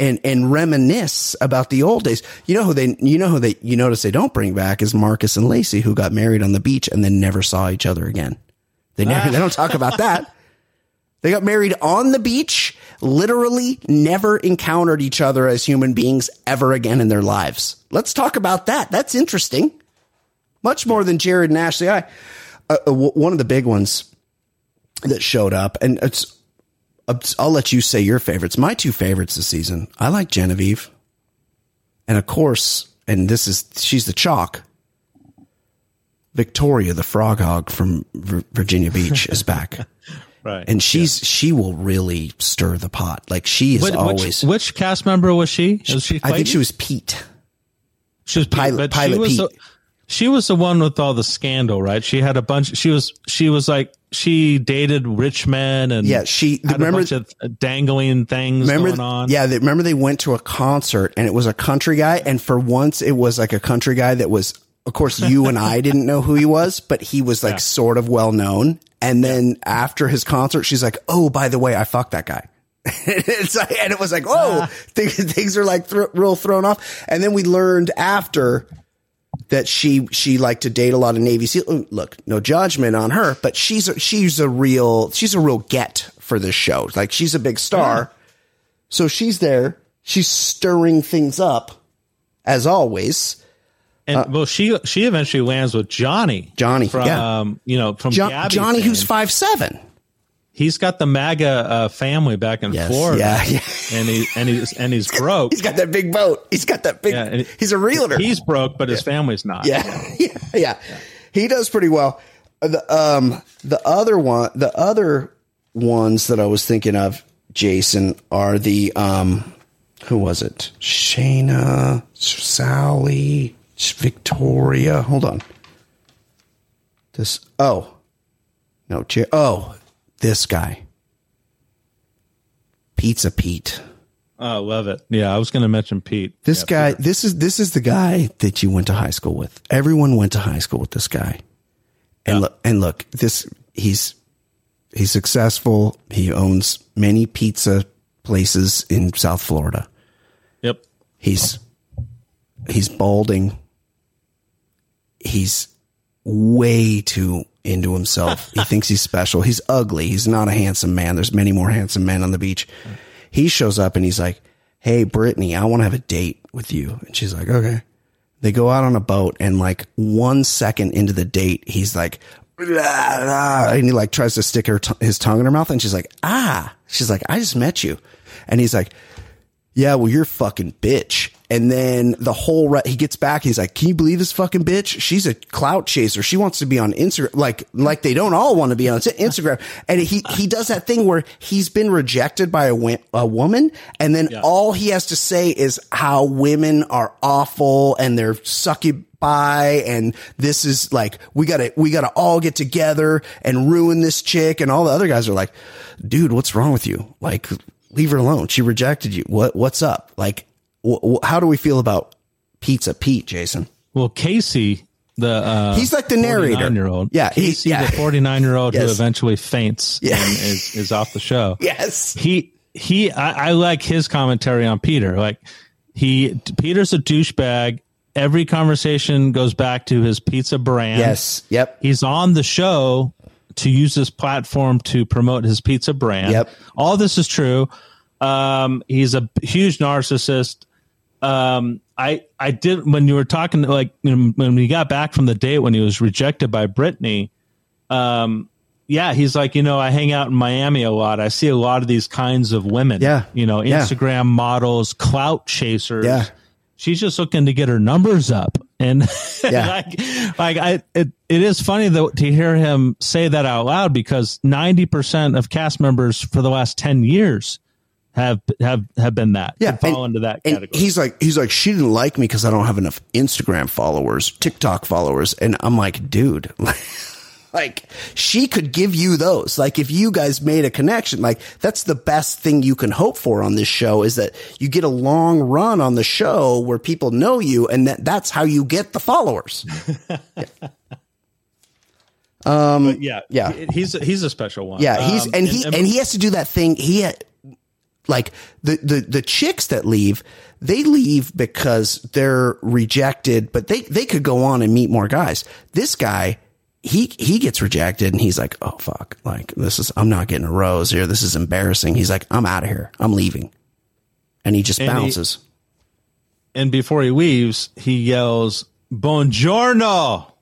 and and reminisce about the old days. You know who they you know who they you notice they don't bring back is Marcus and Lacey who got married on the beach and then never saw each other again. They never they don't talk about that. <laughs> They got married on the beach, literally never encountered each other as human beings ever again in their lives. Let's talk about that. That's interesting. Much more than Jared and Ashley. I, uh, uh, one of the big ones that showed up, and it's- I'll let you say your favorites. My two favorites this season, I like Genevieve. And of course, and this is, she's the chalk. Victoria, the frog hog from Vir- Virginia Beach is back. <laughs> right. And she's, she will really stir the pot. Like she is Which- always, which, which cast member was she? Was she I think she was Pete. She was Pilot- Pilot she was Pete. The, she was the one with all the scandal, right? She had a bunch. She was she was like she dated rich men and Yeah, she- remember- a bunch of uh, dangling things remember going on. yeah they, remember they went to a concert and it was a country guy and for once it was like a country guy that was of course you and i didn't know who he was but he was like sort of well known and then after his concert she's like oh by the way i fucked that guy <laughs> it's like, and it was like oh ah. things, <laughs> things are like thr real thrown off and then we learned after that she she liked to date a lot of Navy SEAL. Look, no judgment on her, but she's a, she's a real she's a real get for this show. Like she's a big star, so she's there. She's stirring things up, as always. and well, she she eventually lands with Johnny. Uh, Johnny, from yeah. um, you know from Johnny, who's five seven. He's got the MAGA uh, family back in Yes, Florida. yeah, yeah. and he and he's and he's <laughs> broke. He's got that big boat. He's got that big. Yeah, he's a realtor. He's broke, but his family's not. yeah, <laughs> yeah, yeah. He does pretty well. Uh, The um the other one, the other ones that I was thinking of, Jason, are the um who was it? Shayna, Salley, Victoria. Hold on. This oh no, oh this guy, Pizza Pete. Oh, love it. Yeah, I was going to mention Pete. This Yeah, guy, this is this is the guy that you went to high school with. Everyone went to high school with this guy. And look, and look, this he's he's successful. He owns many pizza places in South Florida. Yep. He's he's balding. He's way too into himself. <laughs> he thinks he's special. He's ugly. He's not a handsome man. There's many more handsome men on the beach. He shows up and he's like, Hey, Brittany, I want to have a date with you. And she's like, okay. They go out on a boat and like one second into the date, he's like, "Blah, blah," and he like tries to stick her t- his tongue in her mouth and she's like, ah, she's like, I just met you. And he's like, yeah, well, you're a fucking bitch. And then the whole, re- he gets back. He's like, can you believe this fucking bitch? She's a clout chaser. She wants to be on Instagram. Like, like they don't all want to be on Instagram. And he, he does that thing where he's been rejected by a, a woman. And then all he has to say is how women are awful and they're sucky by and this is like we gotta we gotta all get together and ruin this chick and all the other guys are like dude what's wrong with you like leave her alone she rejected you what what's up like how do we feel about pizza pete jason Well, Casey, the uh, He's like the narrator. year old. Yeah, he- Casey, yeah. the forty nine year old who eventually faints Yeah. <laughs> and is, is off the show. yes He he. I, I like his commentary on Peter. Like he Peter's a douchebag. Every conversation goes back to his pizza brand. yes yep He's on the show to use this platform to promote his pizza brand. Yep. All this is true. Um, he's a huge narcissist. Um, I I did when you were talking like when we got back from the date when he was rejected by Brittany. um, yeah, he's like, you know, I hang out in Miami a lot. I see a lot of these kinds of women. Yeah. You know, Yeah. Instagram models, clout chasers. Yeah. She's just looking to get her numbers up. And <laughs> Yeah. like, like I, it, it is funny though to hear him say that out loud because 90% of cast members for the last 10 years have, have, have been that. Yeah, Could fall and- into that And category. he's like, he's like, she didn't like me because I don't have enough Instagram followers, TikTok followers, and I'm like, dude, <laughs> like, she could give you those. Like, if you guys made a connection, like, that's the best thing you can hope for on this show is that you get a long run on the show where people know you, and that that's how you get the followers. <laughs> But yeah. yeah. He's, he's a special one. Yeah, he's Um, and he and, he has to do that thing. He had, like the the the chicks that leave, they leave because they're rejected, but they they could go on and meet more guys. This guy, he he gets rejected and he's like, "Oh fuck. Like this is I'm not getting a rose here. This is embarrassing." He's like, "I'm out of here. I'm leaving." And he just And he- bounces. and before he leaves, he yells, "Buongiorno,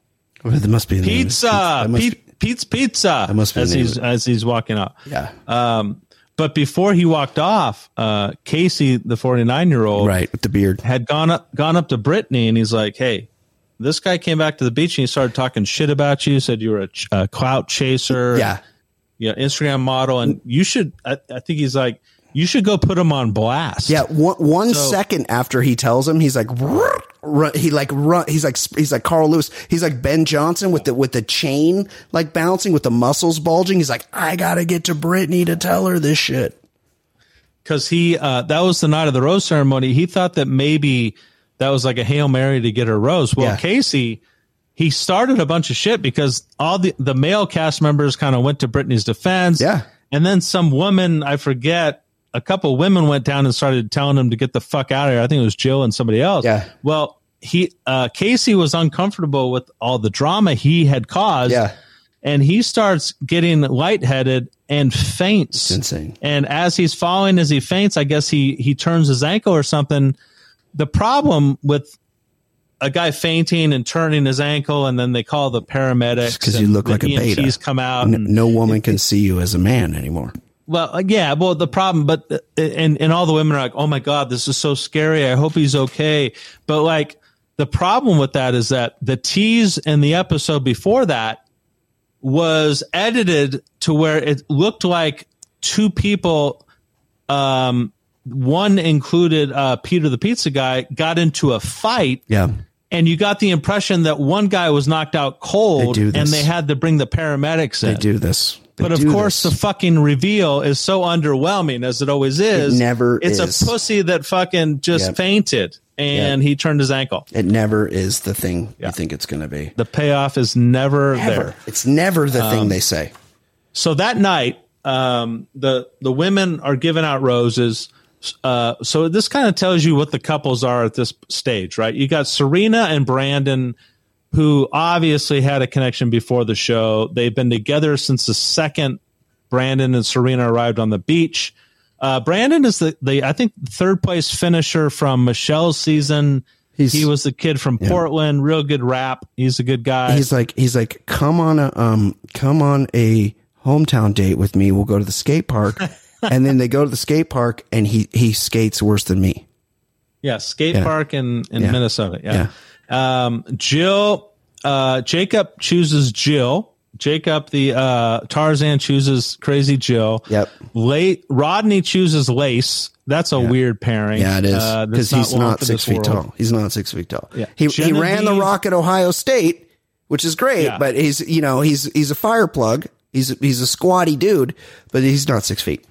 Well, there must be pizza, That must pizza, pizza." That must be as he's as he's walking out. yeah. Um, but before he walked off, uh, Casey, the forty nine year old, right, with the beard. had gone up gone up to Brittany, and he's like, "Hey." This guy came back to the beach and he started talking shit about you. Said you were a, ch- a clout chaser, Yeah. yeah, Instagram model, and you should. I, I think he's like, you should go put him on blast. Yeah, one, one So- second after he tells him, he's like, run, he like run, he's like he's like Carl Lewis, he's like Ben Johnson with the with the chain like bouncing with the muscles bulging. He's like, I gotta get to Brittany to tell her this shit. because he uh, that was the night of the rose ceremony. He thought that maybe that was like a hail mary to get her rose. Well, Yeah. Casey, he started a bunch of shit because all the the male cast members kind of went to Brittany's defense. Yeah. and then some woman, I forget, a couple women went down and started telling him to get the fuck out of here. I think it was Jill and somebody else. Yeah. Well, he uh, Casey was uncomfortable with all the drama he had caused. Yeah. And he starts getting lightheaded and faints. It's insane. And as he's falling, as he faints, I guess he he turns his ankle or something. The problem with a guy fainting and turning his ankle, and then they call the paramedics Because you look like a beta. EMTs come out. N- and, no woman can see you as a man anymore. Well, uh, yeah. Well, the problem, but uh, and and all the women are like, "Oh my god, this is so scary. I hope he's okay." But like, the problem with that is that the tease in the episode before that was edited to where it looked like two people. Um, one included uh, Peter the pizza guy got into a fight Yeah. and you got the impression that one guy was knocked out cold They and they had to bring the paramedics in. They do this. They But of course, this. the fucking reveal is so underwhelming as it always is. never It's is. a pussy that fucking just Yep. fainted and he turned his ankle. it never is the thing Yeah. you think it's going to be. The payoff is never, Ever. there. It's never the Um, thing they say. So that night, um, the the women are giving out roses. Uh, so this kind of tells you what the couples are at this stage, right? You got Serena and Brandon, who obviously had a connection before the show. They've been together since the second Brandon and Serena arrived on the beach. Uh, Brandon is the, the I think third place finisher from Michelle's season. He's- he was the kid from Portland, real good rap. He's a good guy. He's like he's like come on a um come on a hometown date with me. We'll go to the skate park. <laughs> and then they go to the skate park and he he skates worse than me. Yeah, skate Yeah. park in, in Yeah. Minnesota. Yeah. Um, Jill, uh, Jacob chooses Jill. Jacob, the uh, Tarzan chooses Crazy Jill. Yep. Late Rodney chooses Lace. That's a weird pairing. Yeah, it is Uh, because that's he's long not six feet world. tall. He's not six feet tall. Yeah. He he ran the rock at Ohio State, which is great. Yeah. But he's you know he's he's a fire plug. He's he's a squatty dude, but he's not six feet.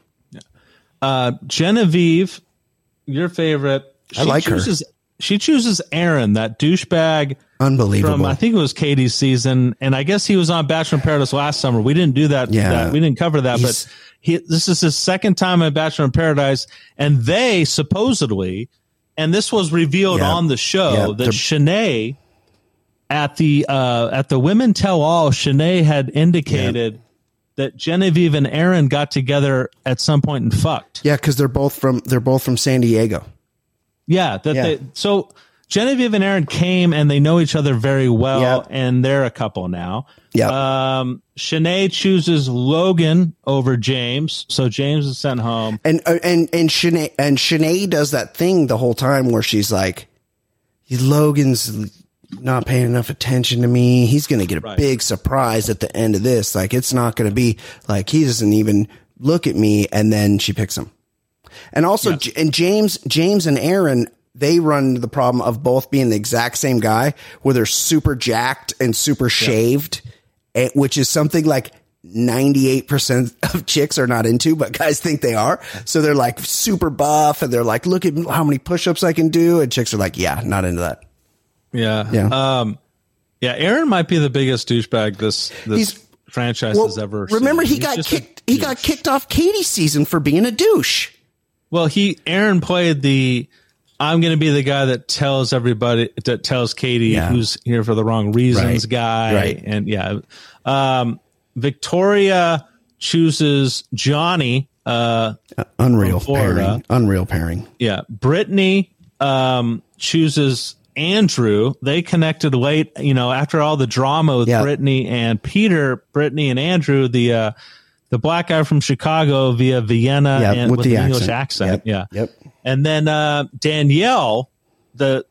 Uh, Genevieve, your favorite. She I like her. She chooses Aaron, that douchebag Unbelievable. from I think it was Katie's season, and I guess he was on Bachelor in Paradise last summer. We didn't do that. Yeah. that- we didn't cover that, He's- but he, this is his second time at Bachelor in Paradise, and they supposedly, and this was revealed Yeah. on the show Yeah, that Shanae at the uh, at the Women Tell All, Shanae had indicated. That Genevieve and Aaron got together at some point and fucked. yeah, because they're both from they're both from San Diego. Yeah, that Yeah. they so Genevieve and Aaron came and they know each other very well, Yep. and they're a couple now. Yeah. Um, Shanae chooses Logan over James, so James is sent home. And uh, and and Shanae and Shanae does that thing the whole time where she's like, Logan's not paying enough attention to me. He's going to get a Right. big surprise at the end of this. Like it's not going to be like he doesn't even look at me. And then she picks him. And also, J and James, James and Aaron, they run into the problem of both being the exact same guy, where they're super jacked and super shaved, eh, which is something like. 98% <laughs> of chicks are not into, but guys think they are. So they're like super buff and they're like, look at how many push-ups I can do. And chicks are like, yeah, not into that. Yeah, Yeah. Um, yeah, Aaron might be the biggest douchebag this this He's- franchise has ever. remember seen. he He's got kicked, he got kicked off Katie's season for being a douche. Well, he Aaron played the I'm going to be the guy that tells everybody that tells Katie Yeah. who's here for the wrong reasons Right. guy Right. and yeah. Um Victoria chooses Johnny uh Unreal pairing. Unreal pairing. yeah, Brittany um chooses Andrew. They connected late, you know, after all the drama with Yeah. Brittany and Peter, Brittany and Andrew, the uh the black guy from Chicago via Vienna Yeah, and with with, the an English accent. Yep, Yeah. yep. And then uh, Danielle, the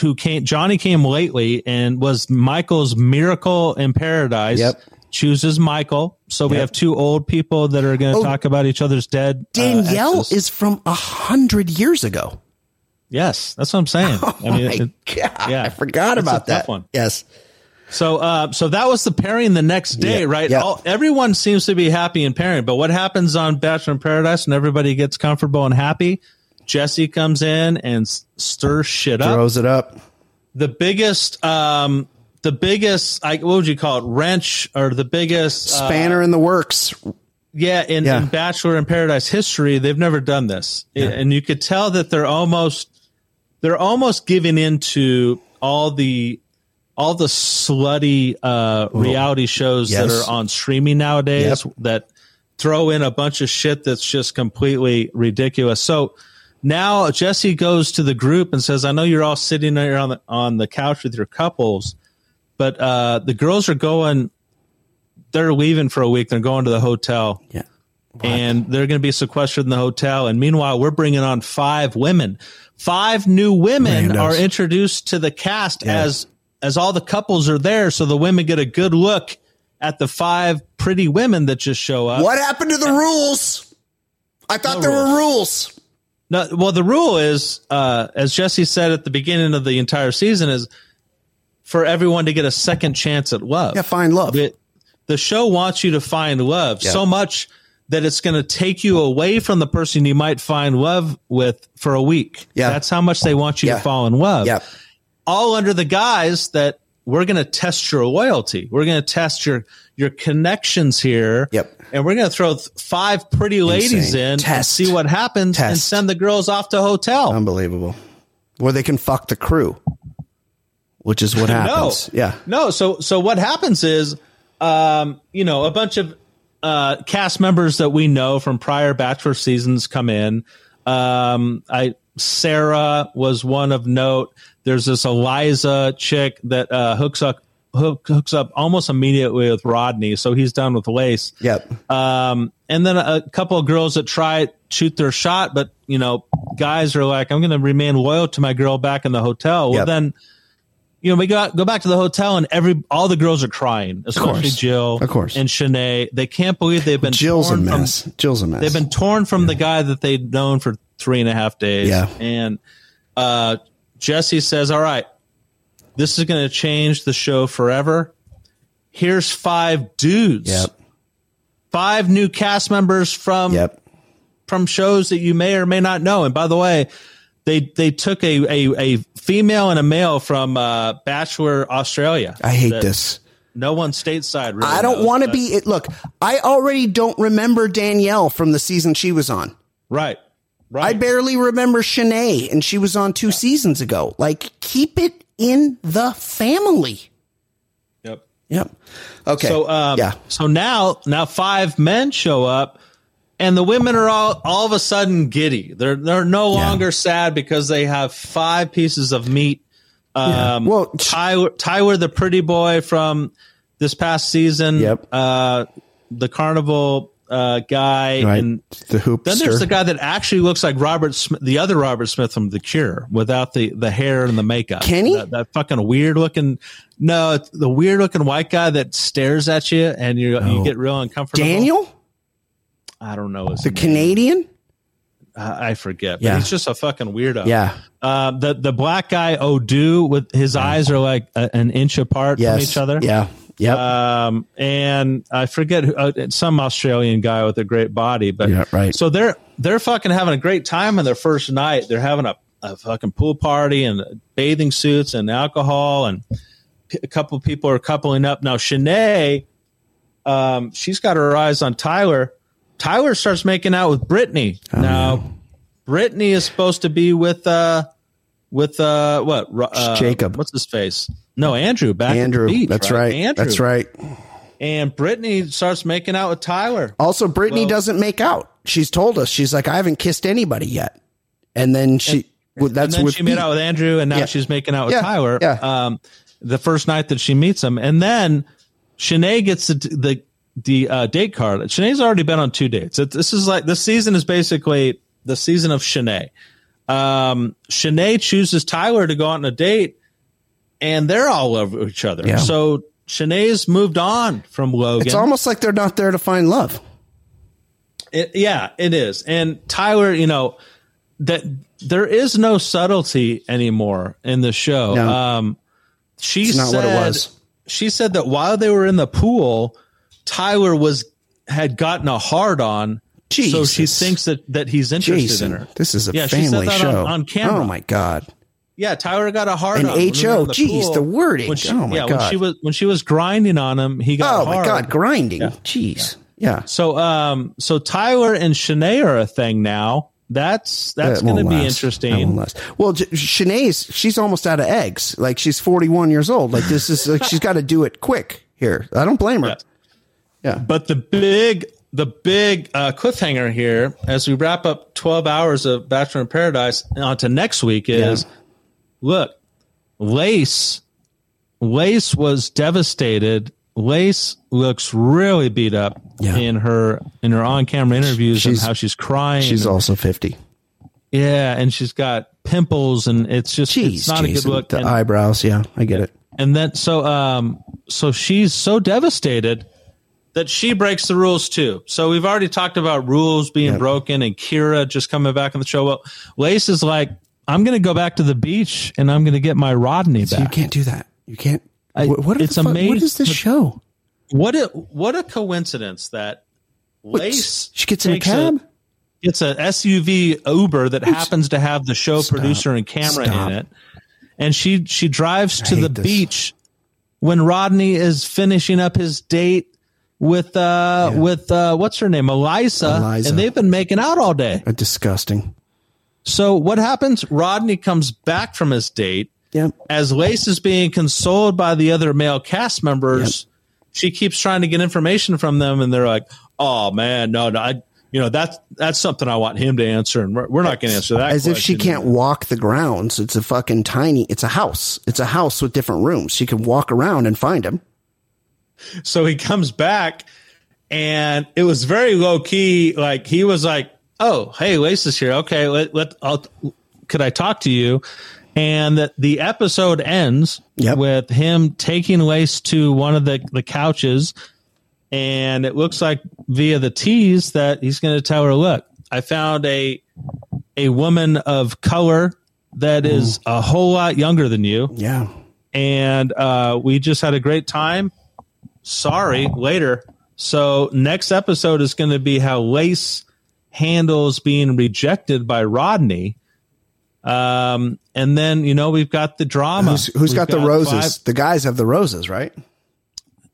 who came Johnny came lately and was Michael's miracle in paradise. Yep. Chooses Michael. So we Yep. have two old people that are going to Oh, talk about each other's dead. uh, Danielle exes. is from a hundred years ago. yes, that's what I'm saying. <laughs> I mean, My it- God, yeah. I forgot about that one. Yes. So, uh, so that was the pairing the next day, Yeah, right? yeah. All, everyone seems to be happy in pairing, but what happens on Bachelor in Paradise and everybody gets comfortable and happy? Jesse comes in and stirs shit up. Throws it up. the biggest um the biggest I, what would you call it wrench or the biggest uh, Spanner in the works. yeah in, Yeah. in bachelor in paradise history they've never done this and you could tell that they're almost they're almost giving into all the all the slutty uh reality shows that are on streaming nowadays Yep. that throw in a bunch of shit that's just completely ridiculous so now Jesse goes to the group and says, "I know you're all sitting there on the on the couch with your couples, but uh, the girls are going. They're leaving for a week. They're going to the hotel, Yeah. and they're going to be sequestered in the hotel. And meanwhile, we're bringing on five women. Five new women Randos. are introduced to the cast Yeah. as as all the couples are there, so the women get a good look at the five pretty women that just show up. What happened to the rules? I thought No there were rules. No, well, the rule is, uh, as Jesse said at the beginning of the entire season, is for everyone to get a second chance at love. Yeah, find love. The, the show wants you to find love Yeah. so much that it's going to take you away from the person you might find love with for a week. Yeah. That's how much they want you Yeah. to fall in love. Yep. All under the guise that we're going to test your loyalty. We're going to test your your connections here. Yep. And we're going to throw th- five pretty ladies Insane. in and see what happens and send the girls off to hotel. Unbelievable. Where they can fuck the crew, which is what <laughs> happens. No. Yeah. No. So so what happens is, um, you know, a bunch of uh, cast members that we know from prior Bachelor seasons come in. Um, I Sarah was one of note. There's this Eliza chick that uh, hooks up hook, hooks up almost immediately with Rodney, so he's done with Lace. Yep. Um, and then a, couple of girls that try shoot their shot, but you know, guys are like, I'm going to remain loyal to my girl back in the hotel. Well, Yep. then, you know, we go go back to the hotel and every all the girls are crying, especially course. Jill, Of course. and Shanae. They can't believe they've been Jill's a torn from- mess. Jill's a mess. They've been torn from the guy that they'd known for three and a half days. Yeah. And uh, Jesse says, All right, this is going to change the show forever. Here's five dudes. Yep. Five new cast members from Yep. from shows that you may or may not know. And by the way, they they took a a, a female and a male from uh, Bachelor Australia. I hate this. No one stateside. Really I don't want to be it. Look, I already don't remember Danielle from the season she was on. right. Right. I barely remember Shanae, and she was on two seasons ago. Like, keep it in the family. yep. Yep. Okay. So um, yeah. So now now five men show up. And the women are all all of a sudden giddy. They're they're no Yeah. longer sad because they have five pieces of meat. Um, Well, Tyler, Tyler, the pretty boy from this past season. Yep. Uh, the carnival uh, guy, Right. and the hoopster. then there's the guy that actually looks like Robert Smith, the other Robert Smith from The Cure, without the the hair and the makeup. Kenny? that, that fucking weird looking. No, the weird looking white guy that stares at you and you you get real uncomfortable. Daniel, I don't know the name. Canadian. I I forget. But Yeah. he's just a fucking weirdo. Yeah. Uh, the the black guy Odu with his eyes are like a, an inch apart Yes. from each other. Yeah. Yep. Um, and I forget who, uh, some Australian guy with a great body, but Yeah, right. So they're they're fucking having a great time on their first night. They're having a, a fucking pool party and bathing suits and alcohol, and p- a couple people are coupling up. Now Shanae, um, she's got her eyes on Tyler. Tyler starts making out with Brittany. Oh, now, Brittany is supposed to be with uh with uh what uh, Jacob. What's his face? No, Andrew. Back Andrew. beach, that's right. Andrew. That's right. And Brittany starts making out with Tyler. Also, Brittany Well- doesn't make out. She's told us she's like, I haven't kissed anybody yet. And then she, well, that's and then she made out with Andrew, and now Yeah. she's making out with Yeah, Tyler. yeah. Um, the first night that she meets him, and then Shanae gets the the, the uh, date card. Shanae's already been on two dates. It, this is like this season is basically the season of Shanae. Um, Shanae chooses Tyler to go out on a date, and they're all over each other. Yeah. So Shanae's moved on from Logan. It's almost like they're not there to find love. It, yeah, it is. And Tyler, you know, that there is no subtlety anymore in the show. No. Um, she It's not said, what it was. She said that while they were in the pool, Tyler was had gotten a hard on. So she thinks that that he's interested Jason, in her. this is a Yeah, she said family that on- show. on camera. Oh my god! Yeah, Tyler got a hard An on. were HO, the geez, pool. the wording. When she, Oh, my yeah, when she was when she was grinding on him, he got Oh my god! Grinding. Jeez. Yeah. So, um, so Tyler and Shanae are a thing now. That's that's That going to be last. That won't interesting. Well, J- Shanae's she's almost out of eggs. Like she's forty one years old. Like this is like she's got to do it quick here. I don't blame her. Yeah. But the big, the big uh, cliffhanger here, as we wrap up twelve hours of Bachelor in Paradise on to next week, is Yeah. look, Lace, Lace was devastated. Lace looks really beat up Yeah. in her in her on camera interviews She's- and how she's crying. She's also fifty. yeah, and she's got pimples, and it's just Jeez, it's not a good look. The And- eyebrows. Yeah, I get it. and then so um so she's so devastated that she breaks the rules too. So we've already talked about rules being Yep. broken and Kira just coming back on the show. Well, Lace is like, I'm going to go back to the beach and I'm going to get my Rodney So you can't do that. You can't. I- what, it's What is this show? What a what a coincidence that Lace she gets in a cab. It's a SUV Uber that happens to have the show Stop. producer and camera Stop. in it, and she she drives to the this. beach when Rodney is finishing up his date with uh with uh what's her name Eliza, Eliza. and they've been making out all day. Uh, disgusting. So what happens? Rodney comes back from his date Yep. as Lace is being consoled by the other male cast members, she keeps trying to get information from them, and they're like, "Oh man, no, no, I, you know, that's that's something I want him to answer, and we're, we're not going to answer that." As if she can't walk the grounds. It's a fucking tiny. It's a house. It's a house with different rooms. She can walk around and find him. So he comes back, and it was very low key. Like he was like, "Oh, hey, Lace is here. Okay, let let I'll, could I talk to you?" And that the episode ends Yep. with him taking Lace to one of the the couches, and it looks like via the tease that he's going to tell her, "Look, I found a a woman of color that is a whole lot younger than you." Yeah. and uh, we just had a great time. Sorry, later. So next episode is going to be how Lace handles being rejected by Rodney. Um, and then you know we've got the drama. Who's, who's We've got, the roses? five- the guys have the roses, right?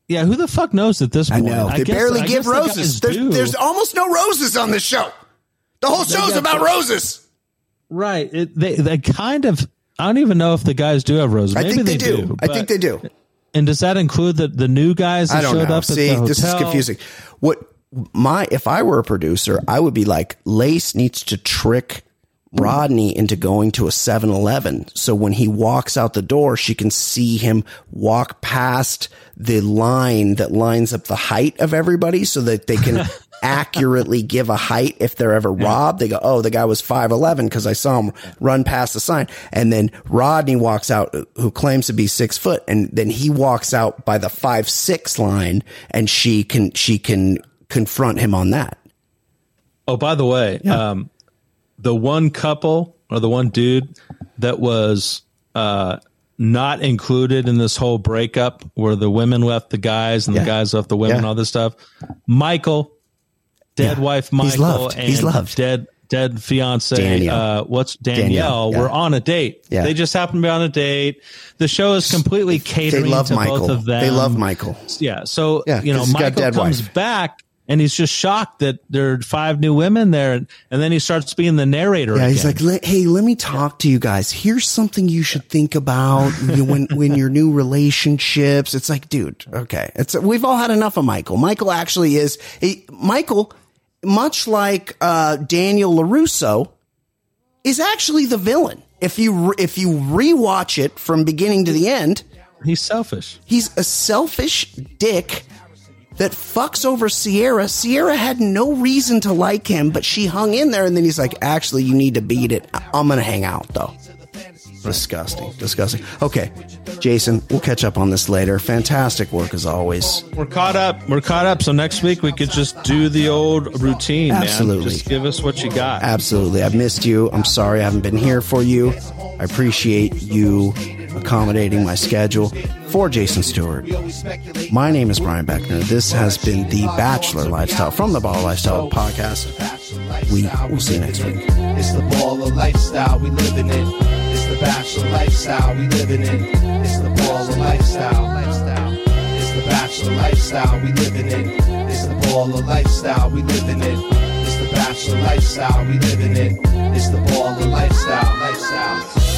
yeah, who the fuck knows at this I point? know. they guess- barely I give guess the roses. There's, there's almost no roses on this show. The whole show's got about roses. right. It, they they kind of. I don't even know if the guys do have roses. I think they, do. I think they do. And does that include the the new guys that showed know. up See, at the hotel? See, this is confusing. What my if I were a producer, I would be like, Lace needs to trick Rodney into going to a 7-Eleven. So when he walks out the door, she can see him walk past the line that lines up the height of everybody so that they can <laughs> accurately give a height if they're ever robbed. They go, Oh, the guy was 5'11 because I saw him run past the sign. And then Rodney walks out who claims to be six foot. And then he walks out by the five, six line and she can, she can confront him on that. Oh, by the way, um, the one couple or the one dude that was uh, not included in this whole breakup where the women left the guys and Yeah. the guys left the women, Yeah. all this stuff. Michael, dead Yeah. wife Michael, He's loved. and He's loved. dead dead fiance Danielle. uh what's Danielle, Danielle, yeah. were on a date. Yeah. They just happen to be on a date. The show is completely catering to Michael. both of them. They love Michael. Yeah. So Yeah, you know, 'cause he's got Michael comes wife. back and he's just shocked that there are five new women there, and then he starts being the narrator. Yeah, he's like, "Hey, let me talk to you guys. Here's something you should think about when when your new relationships." It's like, dude, okay, it's we've all had enough of Michael. Michael actually is he, Michael, much like uh, Daniel Larusso, is actually the villain. If you re- if you rewatch it from beginning to the end, he's selfish. he's a selfish dick that fucks over Sierra. Sierra had no reason to like him, but she hung in there, and then he's like, "Actually, you need to beat it. I'm gonna hang out though." Disgusting, disgusting. Okay, Jason, we'll catch up on this later. Fantastic work as always. We're caught up. We're caught up. So next week we could just do the old routine. Absolutely. Man. Just give us what you got. Absolutely, I've missed you. I'm sorry I haven't been here for you. I appreciate you accommodating my schedule. For Jason Stewart, my name is Brian Beckner. This has been the Bachelor Lifestyle from the Ball Lifestyle podcast. We will see you next week. It's the baller lifestyle we living in. Bachelor lifestyle we living in. It's the baller lifestyle. It's the bachelor lifestyle we living in. It's the baller lifestyle we living in. It's the bachelor lifestyle we living in. It's the baller lifestyle. Lifestyle.